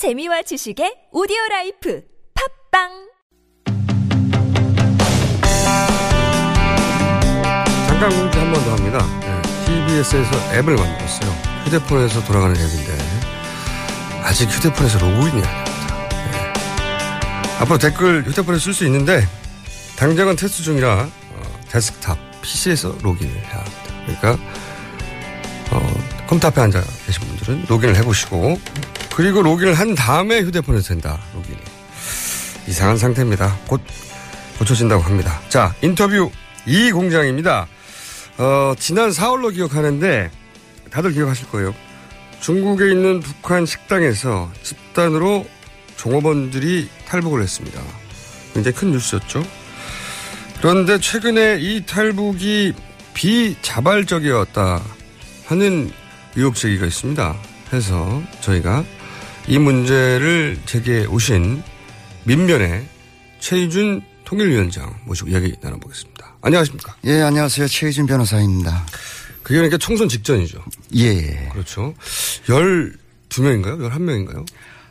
재미와 지식의 오디오 라이프 팟빵 잠깐 공지 한 번 더 합니다. 네, TBS에서 앱을 만들었어요. 휴대폰에서 돌아가는 앱인데 아직 휴대폰에서 로그인이 안 됩니다. 네. 앞으로 댓글 휴대폰에 쓸 수 있는데 당장은 테스트 중이라 어, 데스크탑 PC에서 로그인을 해야 합니다. 그러니까 어, 컴퓨터 앞에 앉아 계신 분들은 로그인을 해보시고 그리고 로그인을 한 다음에 휴대폰에서 된다. 로그인이 이상한 상태입니다. 곧 고쳐진다고 합니다. 자 인터뷰 이 공장입니다. 어, 지난 4월로 기억하는데 다들 기억하실 거예요. 중국에 있는 북한 식당에서 집단으로 종업원들이 탈북을 했습니다. 굉장히 큰 뉴스였죠. 그런데 최근에 이 탈북이 비자발적이었다 하는 의혹 제기가 있습니다. 해서 저희가 이 문제를 제기해 오신 민변의 최희준 통일위원장 모시고 이야기 나눠보겠습니다. 안녕하십니까? 예, 안녕하세요. 최희준 변호사입니다. 그게 그러니까 총선 직전이죠. 예. 그렇죠. 12명인가요? 11명인가요?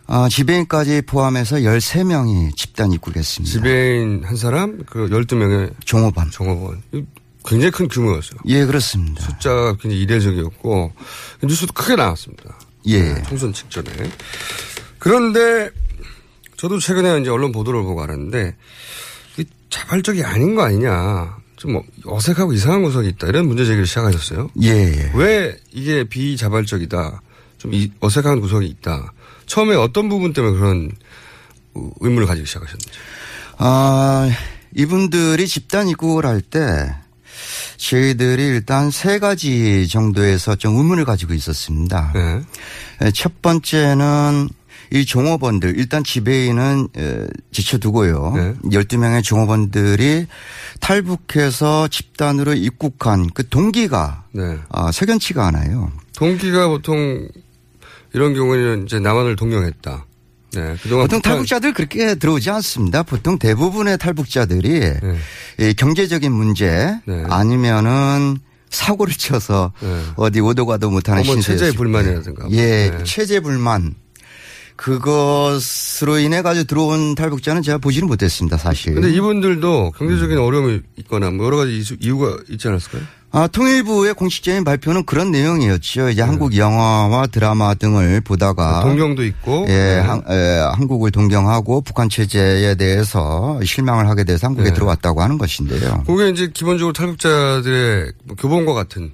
아, 지배인까지 포함해서 13명이 집단 입국했습니다. 지배인 한 사람, 그 12명의 종업원. 종업원. 굉장히 큰 규모였어요. 예, 그렇습니다. 숫자가 굉장히 이례적이었고, 뉴스도 크게 나왔습니다. 예. 총선 직전에. 그런데, 저도 최근에 이제 언론 보도를 보고 알았는데, 이 자발적이 아닌 거 아니냐. 좀 어색하고 이상한 구석이 있다. 이런 문제 제기를 시작하셨어요. 예, 예. 왜 이게 비자발적이다. 좀 이- 어색한 구석이 있다. 처음에 어떤 부분 때문에 그런 의문을 가지기 시작하셨는지. 아, 이분들이 집단 입국을 할 때 저희들이 일단 세 가지 정도에서 좀 의문을 가지고 있었습니다. 네. 에, 첫 번째는 이 종업원들 일단 지배인은 에, 지쳐두고요. 네. 12명의 종업원들이 탈북해서 집단으로 입국한 그 동기가 네. 아, 석연치가 않아요. 동기가 보통 이런 경우에는 이제 남한을 동경했다. 네. 보통 탈북자들 그렇게 들어오지 않습니다. 보통 대부분의 탈북자들이 네. 이 경제적인 문제 네. 아니면은 사고를 쳐서 네. 어디 오도 가도 못하는 신세 체제 불만이라든가. 예, 네. 체제 불만. 그것으로 인해 가지고 들어온 탈북자는 제가 보지는 못했습니다, 사실. 근데 이분들도 경제적인 음. 어려움이 있거나 뭐 여러 가지 이유가 있지 않았을까요? 아, 통일부의 공식적인 발표는 그런 내용이었죠. 이제 한국 영화와 드라마 등을 보다가 네. 동경도 있고. 예, 네. 한, 에, 한국을 동경하고 북한 체제에 대해서 실망을 하게 돼서 한국에 네. 들어왔다고 하는 것인데요. 그게 이제 기본적으로 탈북자들의 뭐 교본과 같은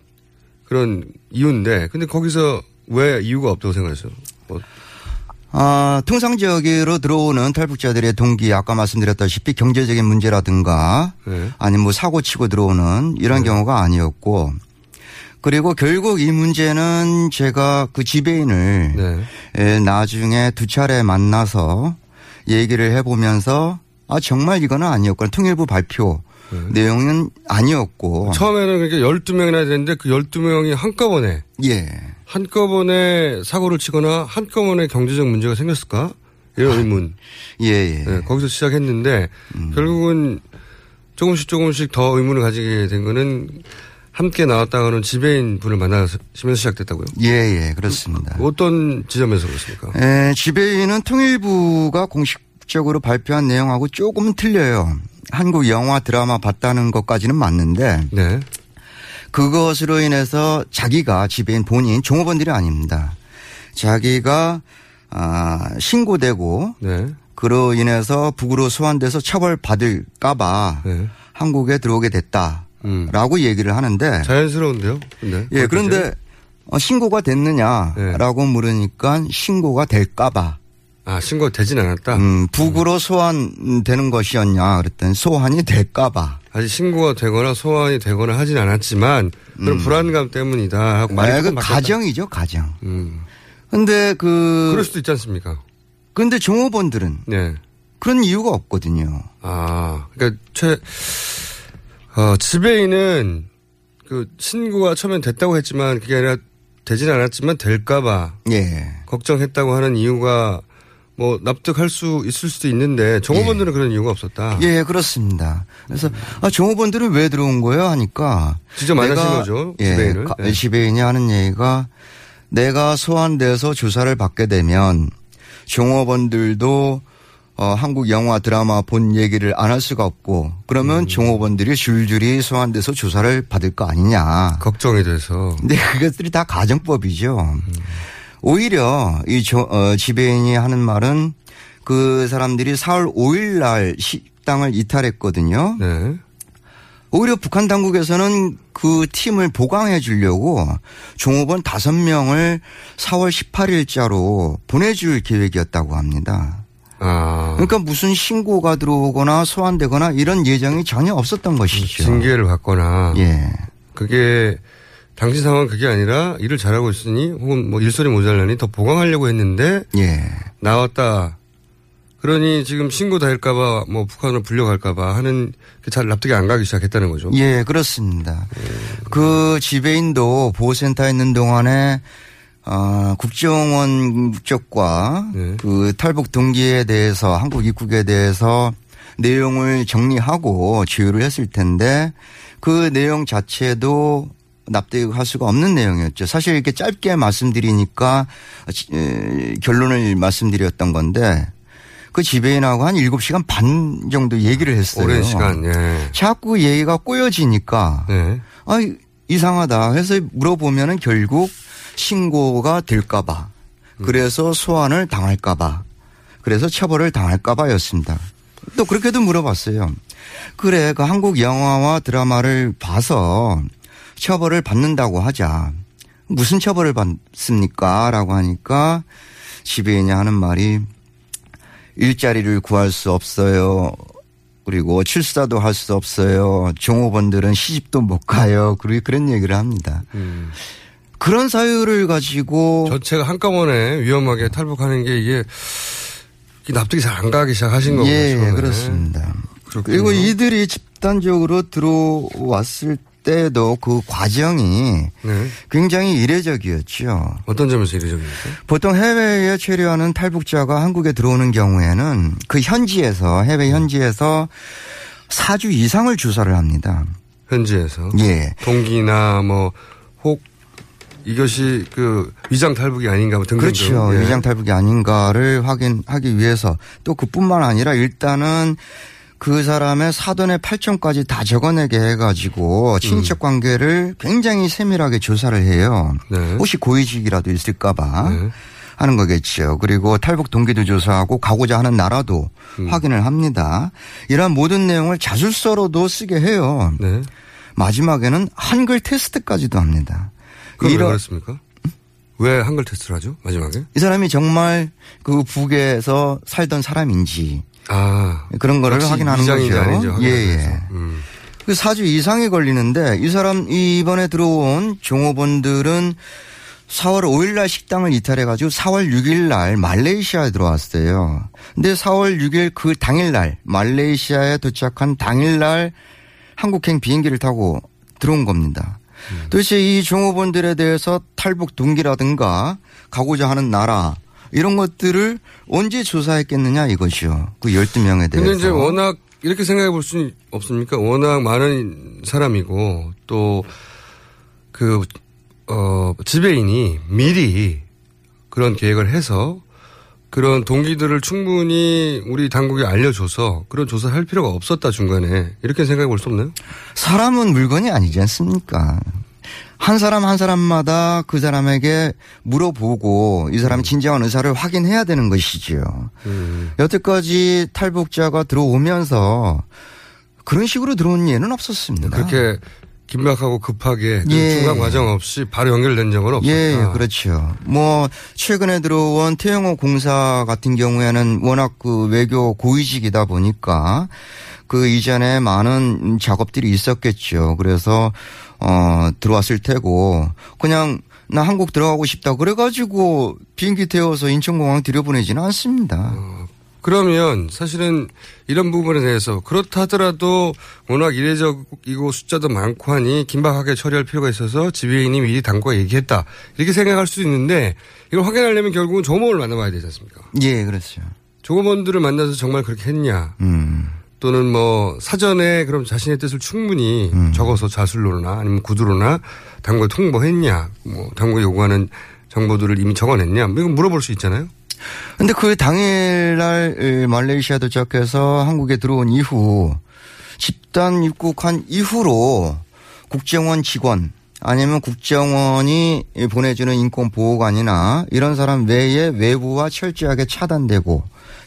그런 이유인데, 근데 거기서 왜 이유가 없다고 생각했어요? 뭐, 아, 통상적으로 들어오는 탈북자들의 동기 아까 말씀드렸다시피 경제적인 문제라든가 네. 아니면 뭐 사고 치고 들어오는 이런 경우가 아니었고 그리고 결국 이 문제는 제가 그 지배인을 네. 에, 나중에 두 차례 만나서 얘기를 해보면서 아 정말 이거는 아니었구나. 통일부 발표 내용은 아니었고. 처음에는 그러니까 12명이나 되는데 그 12명이 한꺼번에 예 한꺼번에 사고를 치거나 한꺼번에 경제적 문제가 생겼을까? 이런 의문. 예, 예. 네, 거기서 시작했는데 결국은 조금씩 조금씩 더 의문을 가지게 된 거는 함께 나왔다가는 지배인 분을 만나시면서 시작됐다고요? 예, 예, 그렇습니다. 어떤 지점에서 그렇습니까? 에, 지배인은 통일부가 공식적으로 발표한 내용하고 조금은 틀려요. 한국 영화 드라마 봤다는 것까지는 맞는데 네. 그것으로 인해서 자기가 지배인 본인 종업원들이 아닙니다. 자기가 아, 신고되고 네. 그로 인해서 북으로 소환돼서 처벌받을까봐 네. 한국에 들어오게 됐다라고 음. 얘기를 하는데 자연스러운데요? 근데. 예 그런데 어, 신고가 됐느냐라고 물으니까 신고가 될까봐 아, 신고가 되진 않았다? 음, 북으로 소환되는 것이었냐 그랬더니 소환이 될까봐 아직 신고가 되거나 소환이 되거나 하진 않았지만 그런 불안감 때문이다 하고 말이 아, 그. 가정이죠 가정. 음. 근데 그 그럴 수도 있지 않습니까? 근데 종업원들은 네. 그런 이유가 없거든요. 아, 그러니까 최 어, 지배인은 그 신고가 처음엔 됐다고 했지만 그게 아니라 되진 않았지만 될까봐 예. 걱정했다고 하는 이유가 뭐 납득할 수 있을 수도 있는데 종업원들은 그런 이유가 없었다. 예, 그렇습니다. 그래서 아, 종업원들은 왜 들어온 거예요? 하니까 직접 만나신 거죠, 예, 지배인을. 가- 네. 지배인이 하는 얘기가 내가 소환돼서 조사를 받게 되면 종업원들도 어, 한국 영화 드라마 본 얘기를 안 할 수가 없고 그러면 음. 종업원들이 줄줄이 소환돼서 조사를 받을 거 아니냐. 걱정이 돼서. 근데 그것들이 다 가정법이죠. 오히려 이 조, 어, 지배인이 하는 말은 그 사람들이 4월 5일 날 식당을 이탈했거든요. 네. 오히려 북한 당국에서는 그 팀을 보강해 주려고 종업원 5명을 4월 18일자로 보내줄 계획이었다고 합니다. 아. 그러니까 무슨 신고가 들어오거나 소환되거나 이런 예정이 전혀 없었던 것이죠. 징계를 받거나. 예. 그게 당시 상황 그게 아니라 일을 잘하고 있으니 혹은 뭐 일손이 모자라니 더 보강하려고 했는데 예. 나왔다. 그러니 지금 신고 다 할까봐 뭐 북한으로 불려갈까봐 하는 게잘 납득이 안 가기 시작했다는 거죠. 예, 그렇습니다. 그 지배인도 보호센터에 있는 동안에 어, 국정원 쪽과 네. 그 탈북 동기에 대해서 한국 입국에 대해서 내용을 정리하고 지휘를 했을 텐데 그 내용 자체도 납득할 수가 없는 내용이었죠. 사실 이렇게 짧게 말씀드리니까 에, 결론을 말씀드렸던 건데 그 지배인하고 한 7시간 반 정도 얘기를 했어요. 오랜 시간, 예. 자꾸 얘기가 꼬여지니까 네. 아 이상하다. 그래서 물어보면은 결국 신고가 될까봐 그래서 소환을 당할까봐 그래서 처벌을 당할까봐 였습니다. 또 그렇게도 물어봤어요. 그래 그 한국 영화와 드라마를 봐서 처벌을 받는다고 하자. 무슨 처벌을 받습니까? 라고 하니까 지배인이 하는 말이 일자리를 구할 수 없어요. 그리고 출사도 할 수 없어요. 종업원들은 시집도 못 가요. 그리고 그런 얘기를 합니다. 음. 그런 사유를 가지고 전체가 한꺼번에 위험하게 탈북하는 게 이게 납득이 잘 안 가기 시작하신 거군요. 예. 그렇습니다. 그렇군요. 그리고 이들이 집단적으로 들어왔을 때도 그 과정이 네. 굉장히 이례적이었죠. 어떤 점에서 이례적입니까? 보통 해외에 체류하는 탈북자가 한국에 들어오는 경우에는 그 현지에서 해외 현지에서 4주 이상을 주사를 합니다. 현지에서. 예. 동기나 뭐 혹 이것이 그 위장 탈북이 아닌가 뭐 등등. 그렇죠. 예. 위장 탈북이 아닌가를 확인하기 위해서 또 그뿐만 아니라 일단은 그 사람의 사돈의 팔촌까지 다 적어내게 해가지고 친인척 관계를 굉장히 세밀하게 조사를 해요. 네. 혹시 고위직이라도 있을까봐 네. 하는 거겠죠. 그리고 탈북 동기도 조사하고 가고자 하는 나라도 음. 확인을 합니다. 이러한 모든 내용을 자술서로도 쓰게 해요. 네. 마지막에는 한글 테스트까지도 합니다. 그럼 왜 이런- 그랬습니까? 왜 한글 테스트를 하죠? 마지막에? 이 사람이 정말 그 북에서 살던 사람인지 아. 그런 거를 확인하는 거죠. 예. 예. 음. 그 4주 이상이 걸리는데 이 사람 이 이번에 들어온 종업원들은 4월 5일 날 식당을 이탈해 가지고 4월 6일 날 말레이시아에 들어왔어요. 근데 4월 6일 그 당일 날 말레이시아에 도착한 당일 날 한국행 비행기를 타고 들어온 겁니다. 음. 도대체 이 종업원들에 대해서 탈북 동기라든가 가고자 하는 나라 이런 것들을 언제 조사했겠느냐 이것이요. 그 12명에 대해서. 근데 이제 워낙 이렇게 생각해 볼 수는 없습니까? 워낙 많은 사람이고 또 그, 어, 지배인이 미리 그런 계획을 해서 그런 동기들을 충분히 우리 당국에 알려줘서 그런 조사를 할 필요가 없었다 중간에 이렇게 생각해 볼 수 없나요? 사람은 물건이 아니지 않습니까? 한 사람 한 사람마다 그 사람에게 물어보고 이 사람의 진정한 의사를 확인해야 되는 것이지요. 음. 여태까지 탈북자가 들어오면서 그런 식으로 들어온 예는 없었습니다. 그렇게 긴박하고 급하게 그 예. 중간 과정 없이 바로 연결된 적은 없었다. 예, 예, 그렇죠. 뭐 최근에 들어온 태영호 공사 같은 경우에는 워낙 그 외교 고위직이다 보니까 그 이전에 많은 작업들이 있었겠죠. 그래서 어 들어왔을 테고 그냥 나 한국 들어가고 싶다 그래가지고 비행기 태워서 인천공항 들여보내지는 않습니다. 그러면 사실은 이런 부분에 대해서 그렇다 하더라도 워낙 이례적이고 숫자도 많고 하니 긴박하게 처리할 필요가 있어서 지배인이 미리 당국에 얘기했다. 이렇게 생각할 수도 있는데 이걸 확인하려면 결국은 조업원을 만나봐야 되지 않습니까? 예, 그렇죠. 조업원들을 만나서 정말 그렇게 했냐. 음, 또는 뭐 사전에 그럼 자신의 뜻을 충분히 적어서 자술로나 아니면 구두로나 당국에 통보했냐. 뭐 당국에 요구하는 정보들을 이미 적어냈냐. 뭐 이건 물어볼 수 있잖아요. 근데 그 당일날 에, 말레이시아 도착해서 한국에 들어온 이후 집단 입국한 이후로 국정원 직원 아니면 국정원이 보내주는 인권 보호관이나 이런 사람 외에 외부와 철저하게 차단되고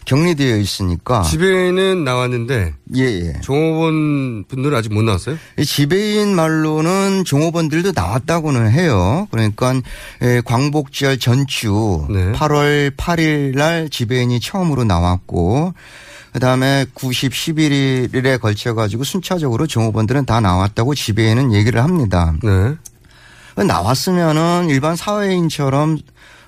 격리되어 있으니까 지배인은 나왔는데 예, 예. 종업원 분들은 아직 못 나왔어요? 이 지배인 말로는 종업원들도 나왔다고는 해요. 그러니까 에, 광복절 전주 네. 8월 8일 날 지배인이 처음으로 나왔고 그다음에 90, 11일에 걸쳐 가지고 순차적으로 종업원들은 다 나왔다고 지배인은 얘기를 합니다. 네. 나왔으면은 일반 사회인처럼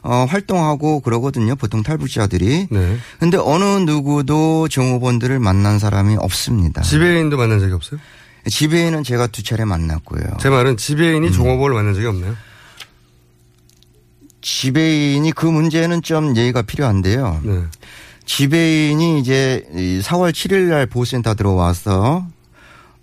어, 활동하고 그러거든요. 보통 탈북자들이. 네. 근데 어느 누구도 종업원들을 만난 사람이 없습니다. 지배인도 만난 적이 없어요? 지배인은 제가 두 차례 만났고요. 제 말은 지배인이 음. 종업원을 만난 적이 없나요? 지배인이 그 문제는 좀 예의가 필요한데요. 네. 지배인이 이제 이 4월 7일 날 보호센터 들어와서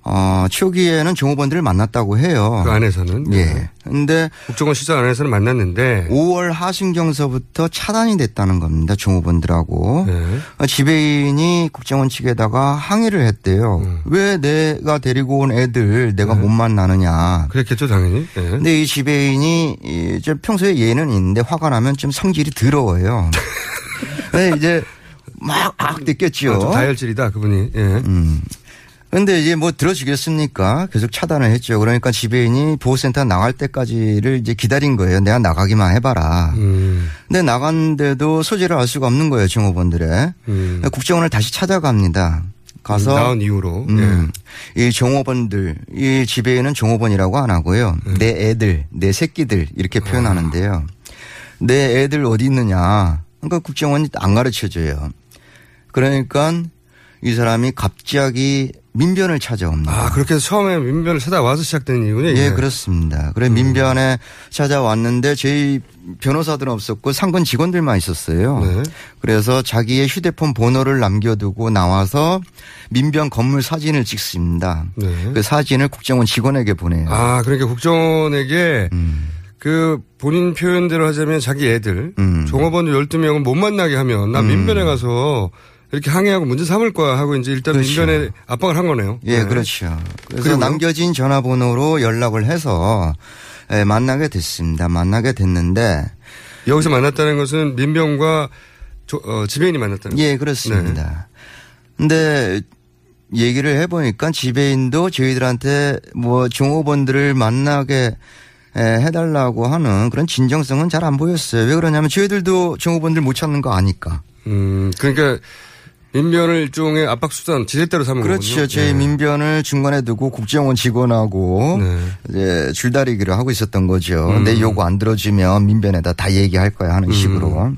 어, 초기에는 종업원들을 만났다고 해요. 그 안에서는. 예. 근데 국정원 시설 안에서는 만났는데. 5월 하순경서부터 차단이 됐다는 겁니다. 종업원들하고. 네. 어, 지배인이 국정원 측에다가 항의를 했대요. 음. 왜 내가 데리고 온 애들 내가 네. 못 만나느냐. 그랬겠죠, 당연히. 네. 근데 이 지배인이 이, 저 평소에 예는 있는데 화가 나면 좀 성질이 더러워요. 네, 이제 막악 느꼈죠. 아, 좀 다혈질이다, 그분이. 예. 음. 근데 이제 뭐 들어주겠습니까? 계속 차단을 했죠. 그러니까 지배인이 보호센터 나갈 때까지를 이제 기다린 거예요. 내가 나가기만 해봐라. 음. 근데 나갔는데도 소재를 알 수가 없는 거예요. 종업원들의. 음. 국정원을 다시 찾아갑니다. 가서 나온 이후로. 음, 이 종업원들, 이 지배인은 종업원이라고 안 하고요. 네. 내 애들, 내 새끼들 이렇게 표현하는데요. 내 애들 어디 있느냐. 그러니까 국정원이 안 가르쳐 줘요. 그러니까 이 사람이 갑자기 민변을 찾아옵니다. 아, 그렇게 해서 처음에 민변을 찾아와서 시작된 이유군요. 예. 그렇습니다. 음. 그래 민변에 찾아왔는데 저희 변호사들은 없었고 상권 직원들만 있었어요. 네. 그래서 자기의 휴대폰 번호를 남겨두고 나와서 민변 건물 사진을 찍습니다. 네. 그 사진을 국정원 직원에게 보내요. 아, 그러니까 국정원에게 음. 그 본인 표현대로 하자면 자기 애들 음. 종업원들 12명은 못 만나게 하면 나 민변에 가서 이렇게 항의하고 문제 삼을 거야 하고 이제 일단 그렇죠. 민변에 압박을 한 거네요. 예, 네. 그렇죠. 그래서 그리고요? 남겨진 전화번호로 연락을 해서 예, 만나게 됐습니다. 만나게 됐는데 여기서 만났다는 것은 민변과 조- 어, 지배인이 만났다는 예, 그렇습니다. 근데 얘기를 해보니까 지배인도 저희들한테 뭐 종업원들을 만나게 에, 해달라고 하는 그런 진정성은 잘 안 보였어요. 왜 그러냐면 저희들도 종업원들 못 찾는 거 아니까. 음, 그러니까 민변을 일종의 압박 수단 지렛대로 삼은 그렇죠. 거군요. 저희 네. 민변을 중간에 두고 국정원 직원하고 네. 이제 줄다리기를 하고 있었던 거죠. 음. 내 요구 안 들어주면 민변에다 다 얘기할 거야 하는 식으로.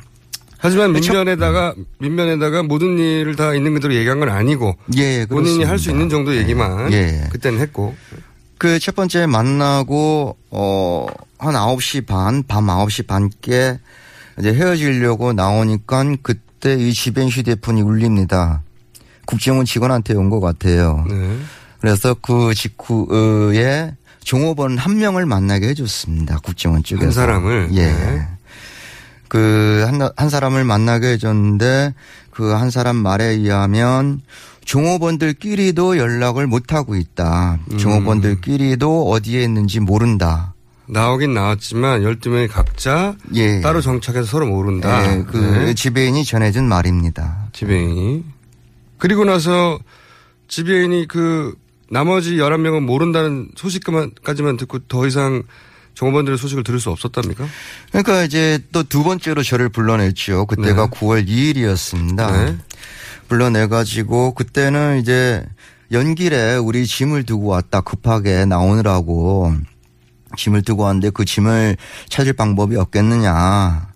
하지만 그렇죠. 민변에다가 민변에다가 모든 일을 다 있는 그대로 얘기한 건 아니고 예, 본인이 할 수. 있는 정도 얘기만 예. 그때는 했고 그 첫 번째 만나고 어한 9시 반, 밤 9시 반께 이제 헤어지려고 나오니까 그 때 이 지벤 휴대폰이 울립니다. 국정원 직원한테 온 것 같아요. 네. 그래서 그 직후에 종업원 한 명을 만나게 해줬습니다. 국정원 쪽에서. 한 사람을? 예. 네. 그한 한 사람을 만나게 해줬는데 그 한 사람 말에 의하면 종업원들끼리도 연락을 못 하고 있다. 음. 종업원들끼리도 어디에 있는지 모른다. 나오긴 나왔지만 12명이 각자 예. 따로 정착해서 서로 모른다. 예, 그 네. 지배인이 전해준 말입니다. 지배인이. 그리고 나서 지배인이 그 나머지 11명은 모른다는 소식까지만 듣고 더 이상 종업원들의 소식을 들을 수 없었답니까? 그러니까 이제 또 두 번째로 저를 불러냈죠. 그때가 네. 9월 2일이었습니다. 네. 불러내가지고 그때는 이제 연길에 우리 짐을 두고 왔다 급하게 나오느라고 짐을 두고 왔는데 그 짐을 찾을 방법이 없겠느냐.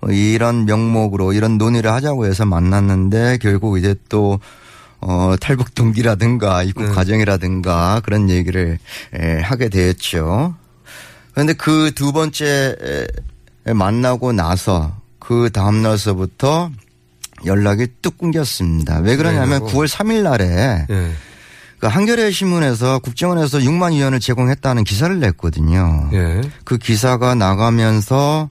뭐 이런 명목으로 이런 논의를 하자고 해서 만났는데 결국 이제 또 어, 탈북 동기라든가 입국 네. 과정이라든가 그런 얘기를 에, 하게 되었죠. 그런데 그 두 번째 에, 만나고 나서 그 다음 날서부터 연락이 뚝 끊겼습니다. 왜 그러냐면 네, 9월 3일 날에 예. 그 한겨레 신문에서 국정원에서 6만 위원을 제공했다는 기사를 냈거든요. 예. 그 기사가 나가면서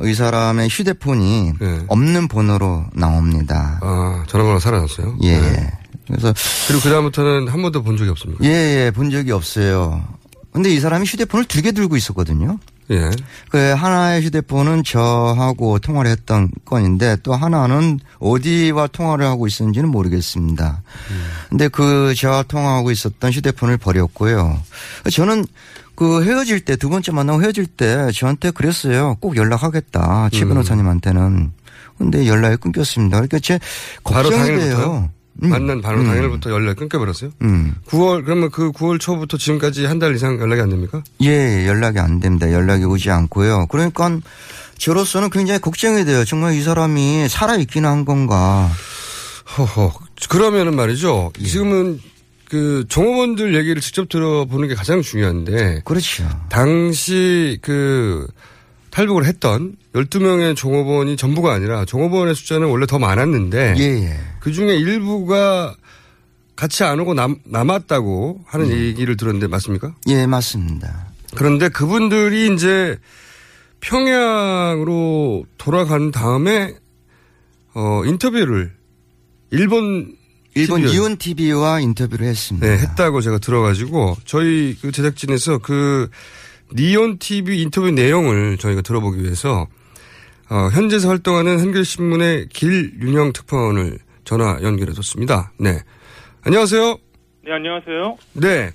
이 사람의 휴대폰이 네. 없는 번호로 나옵니다. 아, 전화번호 살아났어요? 예, 네. 예. 그래서 그리고 그다음부터는 한 번도 본 적이 없습니까? 예, 예, 본 적이 없어요. 근데 이 사람이 휴대폰을 두 개 들고 있었거든요. 예. 그 하나의 휴대폰은 저하고 통화를 했던 건인데 또 하나는 어디와 통화를 하고 있었는지는 모르겠습니다. 근데 그 저와 통화하고 있었던 휴대폰을 버렸고요. 저는 그 헤어질 때 두 번째 만나고 헤어질 때 저한테 그랬어요. 꼭 연락하겠다. 최 음. 변호사님한테는. 근데 연락이 끊겼습니다. 그러니까 제 걱정이? 돼요. 음. 만난 바로 음. 당일부터 연락 끊겨버렸어요? 음. 9월, 그러면 그 9월 초부터 지금까지 한 달 이상 연락이 안 됩니까? 예, 연락이 안 됩니다. 연락이 오지 않고요. 그러니까 저로서는 굉장히 걱정이 돼요. 정말 이 사람이 살아있기는 한 건가. 허허. 그러면은 말이죠. 예. 지금은 그 종업원들 얘기를 직접 들어보는 게 가장 중요한데 그렇죠. 당시 그 탈북을 했던 12명의 종업원이 전부가 아니라 종업원의 숫자는 원래 더 많았는데 예, 예. 그 중에 일부가 같이 안 오고 남, 남았다고 하는 음. 얘기를 들었는데 맞습니까? 예, 맞습니다. 그런데 그분들이 이제 평양으로 돌아간 다음에 어 인터뷰를 일본 일본 TV를 이온 TV와 인터뷰를 했습니다. 네, 했다고 제가 들어가지고 저희 그 제작진에서 그 니온 TV 인터뷰 내용을 저희가 들어보기 위해서 어, 현재에서 활동하는 한겨레신문의 길윤영 특파원을 전화 연결해뒀습니다. 네, 안녕하세요. 네, 안녕하세요. 네,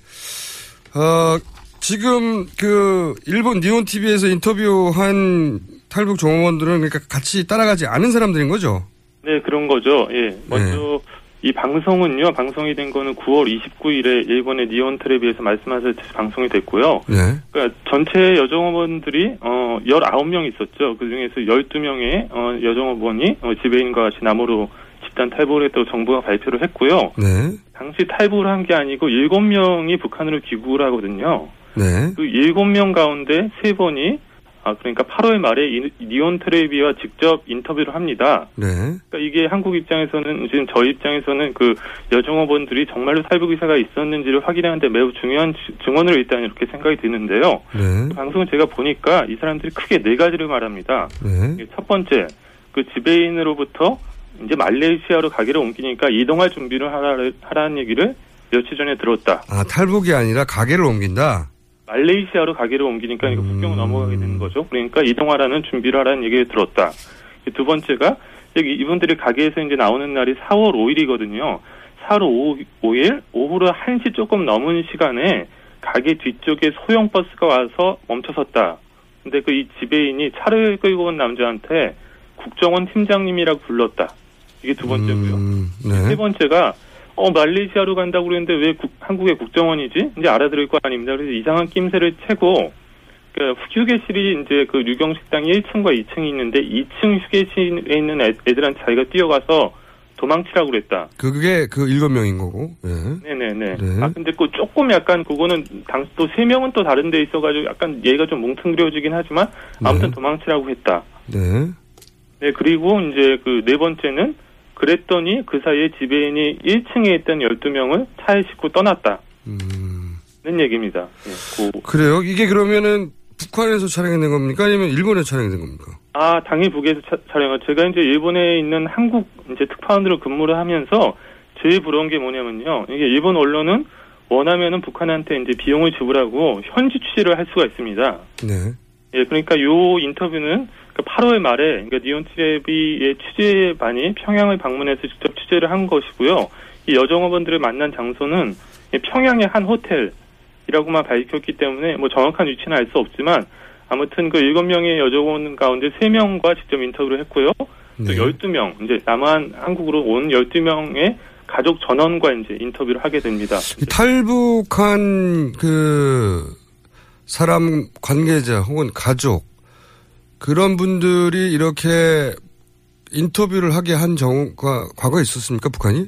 어, 지금 그 일본 니온 TV에서 인터뷰한 탈북 종업원들은 그러니까 같이 따라가지 않은 사람들인 거죠. 네, 그런 거죠. 예. 먼저 이 방송은요. 방송이 된 거는 9월 29일에 일본의 니온 텔레비에서 말씀하셨듯이 방송이 됐고요. 네, 그러니까 전체 여정업원들이 어 19명 있었죠. 그 중에서 12명의 어 여정업원이 어 지배인과 같이 남으로 집단 탈북을 했다고 정부가 발표를 했고요. 네, 당시 탈북을 한 게 아니고 7명이 북한으로 귀국을 하거든요. 네, 그 7명 가운데 3번이 아 그러니까 8월 말에 이- 니온 텔레비와 직접 인터뷰를 합니다. 네, 그러니까 이게 한국 입장에서는 지금 저희 입장에서는 그 여종업원들이 정말로 탈북 의사가 있었는지를 확인하는데 매우 중요한 지- 증언으로 일단 이렇게 생각이 드는데요. 네, 방송을 제가 보니까 이 사람들이 크게 네 가지를 말합니다. 네, 첫 번째, 그 지배인으로부터 이제 말레이시아로 가기로 옮기니까 이동할 준비를 하라, 하라는 얘기를 며칠 전에 들었다. 아 탈북이 아니라 가게를 옮긴다. 말레이시아로 가기로 옮기니까 이거 국경을 음. 넘어가게 되는 거죠. 그러니까 이동하라는 준비를 하라는 얘기를 들었다. 두 번째가 여기 이분들이 가게에서 이제 나오는 날이 4월 5일이거든요. 4월 5, 일 오후로 1시 조금 넘은 시간에 가게 뒤쪽에 소형 버스가 와서 멈춰섰다. 근데 그 이 지배인이 차를 끌고 온 남자한테 국정원 팀장님이라고 불렀다. 이게 두 번째고요. 음, 세 네. 번째가 어 말레이시아로 간다고 그랬는데 왜 국- 한국의 국정원이지? 이제 알아들을 거 아닙니다. 그래서 이상한 낌새를 채고 그 휴게실이 이제 그 유경 식당이 1층과 2층이 있는데 2층 휴게실에 있는 애, 애들한테 자기가 뛰어가서 도망치라고 그랬다. 그게 그 일곱 명인 거고. 예. 네네네. 네. 아 근데 그 조금 약간 그거는 당시 또 세 명은 또 다른 데 있어가지고 약간 얘가 좀 뭉뚱그려지긴 하지만 아무튼 네. 도망치라고 했다. 네. 네, 그리고 이제 그 네 번째는 그랬더니 그 사이에 지배인이 1층에 있던 12명을 차에 싣고 떠났다. 음. 는 얘기입니다. 예, 그- 그래요? 이게 그러면은 북한에서 촬영된 겁니까? 아니면 일본에서 촬영된 겁니까? 아, 당일 북에서 차- 촬영한 제가 이제 일본에 있는 한국 이제 특파원으로 근무를 하면서 제일 부러운 게 뭐냐면요. 이게 일본 언론은 원하면은 북한한테 이제 비용을 지불하고 현지 취재를 할 수가 있습니다. 네. 예, 그러니까 요 인터뷰는 그 8월 말에 그러니까 니온 트레비의 취재반이 평양을 방문해서 직접 취재를 한 것이고요. 이 여정업원들을 만난 장소는 이 평양의 한 호텔이라고만 밝혔기 때문에 뭐 정확한 위치는 알 수 없지만 아무튼 그 7명의 여정원 가운데 3명과 직접 인터뷰를 했고요. 또 네. 12명, 이제 남한 한국으로 온 12명의 가족 전원과 이제 인터뷰를 하게 됩니다. 이 탈북한 그 사람 관계자 혹은 가족 그런 분들이 이렇게 인터뷰를 하게 한 경우가 과거에 있었습니까? 북한이?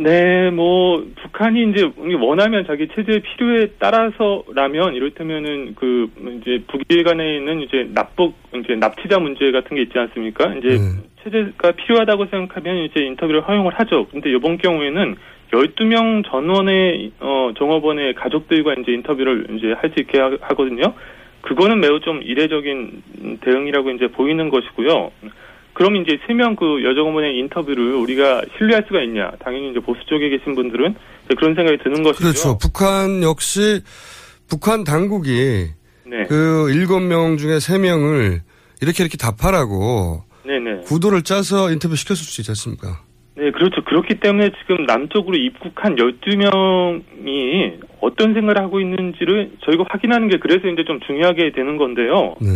네, 뭐 북한이 이제 원하면 자기 체제 필요에 따라서라면 이를테면은 그 이제 북일 간에 있는 이제 납북 이제 납치자 문제 같은 게 있지 않습니까? 이제 네. 체제가 필요하다고 생각하면 이제 인터뷰를 허용을 하죠. 근데 이번 경우에는 12명 전원의 어 종업원의 가족들과 이제 인터뷰를 이제 할 수 있게 하- 하거든요. 그거는 매우 좀 이례적인 대응이라고 이제 보이는 것이고요. 그럼 이제 세명 그 여정어머니의 인터뷰를 우리가 신뢰할 수가 있냐? 당연히 이제 보수 쪽에 계신 분들은 그런 생각이 드는 것이죠. 그렇죠. 북한 역시 북한 당국이 네. 그 일곱 명 중에 세 명을 이렇게 이렇게 답하라고 네네. 구도를 짜서 인터뷰 시켰을 수 있지 않습니까? 네, 그렇죠. 그렇기 때문에 지금 남쪽으로 입국한 12명이 어떤 생각을 하고 있는지를 저희가 확인하는 게 그래서 이제 좀 중요하게 되는 건데요. 네.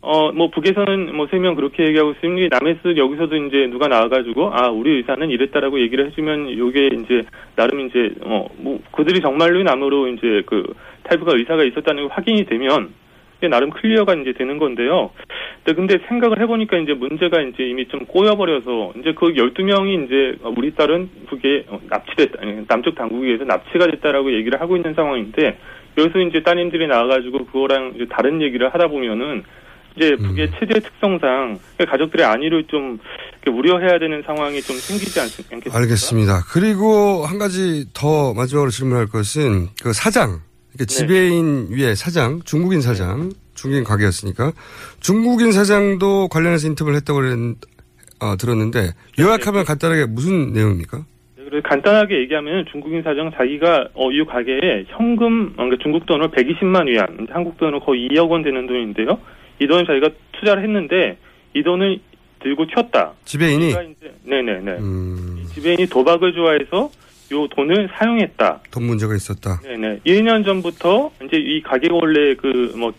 어, 뭐, 북에서는 뭐, 세 명 그렇게 얘기하고 있으니, 남에서 여기서도 이제 누가 나와가지고, 아, 우리 의사는 이랬다라고 얘기를 해주면, 요게 이제, 나름 이제, 어, 뭐, 그들이 정말로 남으로 이제 그, 탈북할 의사가 있었다는 게 확인이 되면, 이게 나름 clear가 이제 되는 건데요. 네, 근데 생각을 해보니까 이제 문제가 이제 이미 좀 꼬여버려서, 이제 그 12명이 이제, 우리 딸은 북에 어, 납치됐다, 남쪽 당국에 의해서 납치가 됐다라고 얘기를 하고 있는 상황인데, 여기서 이제 따님들이 나와가지고 그거랑 이제 다른 얘기를 하다 보면은, 이제 북의 체제 특성상 가족들의 안위를 좀 우려해야 되는 상황이 좀 생기지 않, 겠습니까 알겠습니다. 그리고 한 가지 더 마지막으로 질문할 것은 그 사장, 그러니까 지배인 위에 사장, 중국인 사장, 중국인 가게였으니까 중국인 사장도 관련해서 인터뷰를 했다고 그랬, 어, 들었는데 요약하면 간단하게 무슨 내용입니까? 간단하게 얘기하면 중국인 사장 자기가 어, 이 가게에 현금 그러니까 중국 돈으로 120만 위안, 한국 돈으로 거의 2억 원 되는 돈인데요. 이 돈을 자기가 투자를 했는데 이 돈을 들고 튀었다. 지배인이 네네네. 음, 지배인이 도박을 좋아해서 요 돈을 사용했다. 돈 문제가 있었다. 네네. 1년 전부터 이제 이 가게가 원래 그 뭐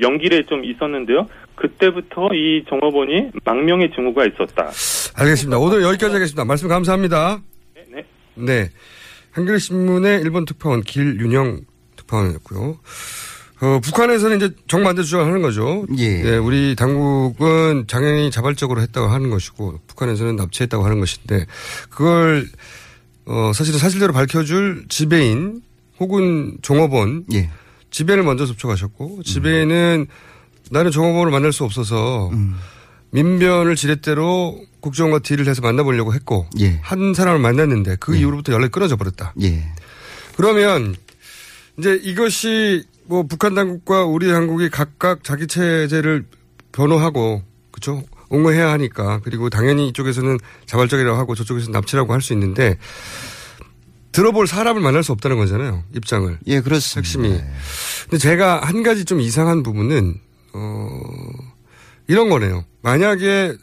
연길에 좀 있었는데요. 그때부터 이 종업원이 망명의 증오가 있었다. 알겠습니다. 오늘 여기까지 하겠습니다. 말씀 감사합니다. 네네. 네. 한겨레 신문의 일본 특파원 길윤영 특파원이었고요. 어, 북한에서는 이제 정반대 주장을 하는 거죠. 예. 네, 우리 당국은 당연히 자발적으로 했다고 하는 것이고 북한에서는 납치했다고 하는 것인데 그걸 어, 사실은 사실대로 밝혀줄 지배인 혹은 종업원 예. 지배인을 먼저 접촉하셨고 지배인은 나는 종업원을 만날 수 없어서 음. 민변을 지렛대로 국정원과 딜을 해서 만나보려고 했고 예. 한 사람을 만났는데 그 이후로부터 연락이 끊어져 버렸다. 예. 그러면 이제 이것이 뭐 북한 당국과 우리 당국이 각각 자기 체제를 변호하고 그죠 옹호해야 하니까. 그리고 당연히 이쪽에서는 자발적이라고 하고 저쪽에서는 납치라고 할 수 있는데 들어볼 사람을 만날 수 없다는 거잖아요 입장을. 예, 그렇습니다. 핵심이. 근데 제가 한 가지 좀 이상한 부분은 어 이런 거네요. 만약에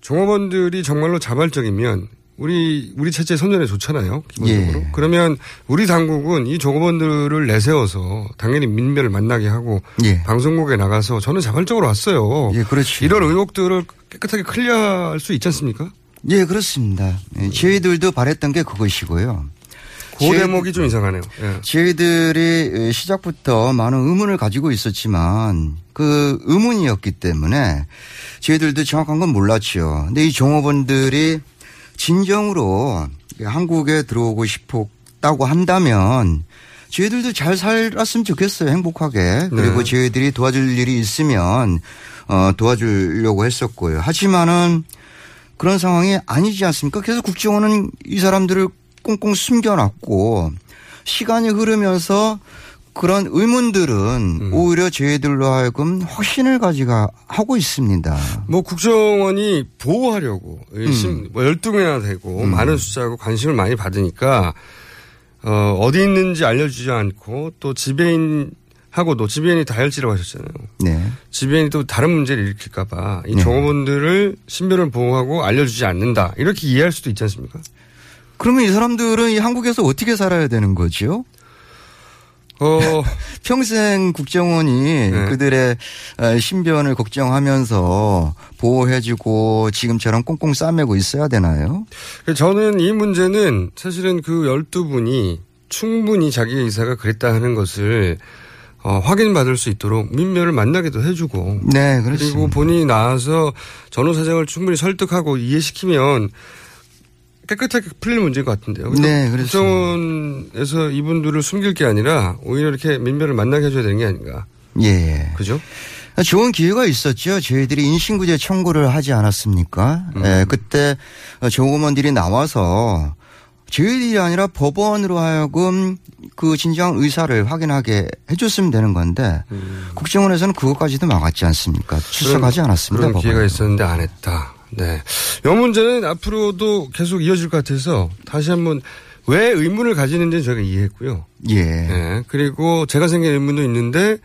종업원들이 정말로 자발적이면 우리 우리 체제 선전에 좋잖아요 기본적으로 예. 그러면 우리 당국은 이 종업원들을 내세워서 당연히 민변을 만나게 하고 예. 방송국에 나가서 저는 자발적으로 왔어요 예, 그렇죠. 이런 의혹들을 깨끗하게 클리어할 수 있지 않습니까? 예, 그렇습니다. 예, 저희들도 바랬던 게 그것이고요. 그 저희- 대목이 좀 이상하네요. 예. 저희들이 시작부터 많은 의문을 가지고 있었지만 그 의문이었기 때문에 저희들도 정확한 건 몰랐죠. 근데 이 종업원들이 진정으로 한국에 들어오고 싶었다고 한다면 저희들도 잘 살았으면 좋겠어요. 행복하게. 그리고 네. 저희들이 도와줄 일이 있으면 어, 도와주려고 했었고요. 하지만은 그런 상황이 아니지 않습니까? 그래서 국정원은 이 사람들을 꽁꽁 숨겨놨고 시간이 흐르면서 그런 의문들은 오히려 저희들로 하여금 확신을 가지가 하고 있습니다. 뭐 국정원이 보호하려고 음. 심- 뭐 12명이나 되고 많은 숫자고 관심을 많이 받으니까 어, 어디 있는지 알려주지 않고 또 지배인 하고도 지배인이 다혈질이라고 하셨잖아요. 네. 지배인이 또 다른 문제를 일으킬까봐 이 네. 종업원들을 신변을 보호하고 알려주지 않는다. 이렇게 이해할 수도 있지 않습니까? 그러면 이 사람들은 이 한국에서 어떻게 살아야 되는 거죠? 어, 평생 국정원이 네. 그들의 어, 신변을 걱정하면서 보호해주고 지금처럼 꽁꽁 싸매고 있어야 되나요? 저는 이 문제는 사실은 그 12분이 충분히 자기 의사가 그랬다 하는 것을 어, 확인받을 수 있도록 민면을 만나기도 해주고 네, 그리고 그렇습니다. 본인이 나와서 전후 사정을 충분히 설득하고 이해시키면 깨끗하게 풀릴 문제인 것 같은데요. 그래서 네, 그렇습니다. 국정원에서 이분들을 숨길 게 아니라 오히려 이렇게 민변을 만나게 해줘야 되는 게 아닌가. 예. 그죠? 좋은 기회가 있었죠. 저희들이 인신구제 청구를 하지 않았습니까? 음. 예, 그때 종업원들이 나와서 저희들이 아니라 법원으로 하여금 그 진정한 의사를 확인하게 해줬으면 되는 건데 국정원에서는 그것까지도 막았지 않습니까? 출석하지 그런- 않았습니다. 그런 기회가 법원으로. 있었는데 안 했다. 네. 이 문제는 앞으로도 계속 이어질 것 같아서 다시 한번 왜 의문을 가지는지 저희가 이해했고요. 예. 네. 그리고 제가 생긴 의문도 있는데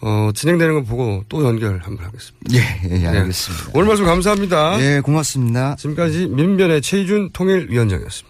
어, 진행되는 거 보고 또 연결 한번 하겠습니다. 예, 예, 네. 알겠습니다. 오늘 말씀 감사합니다. 예, 고맙습니다. 지금까지 민변의 최희준 통일위원장이었습니다.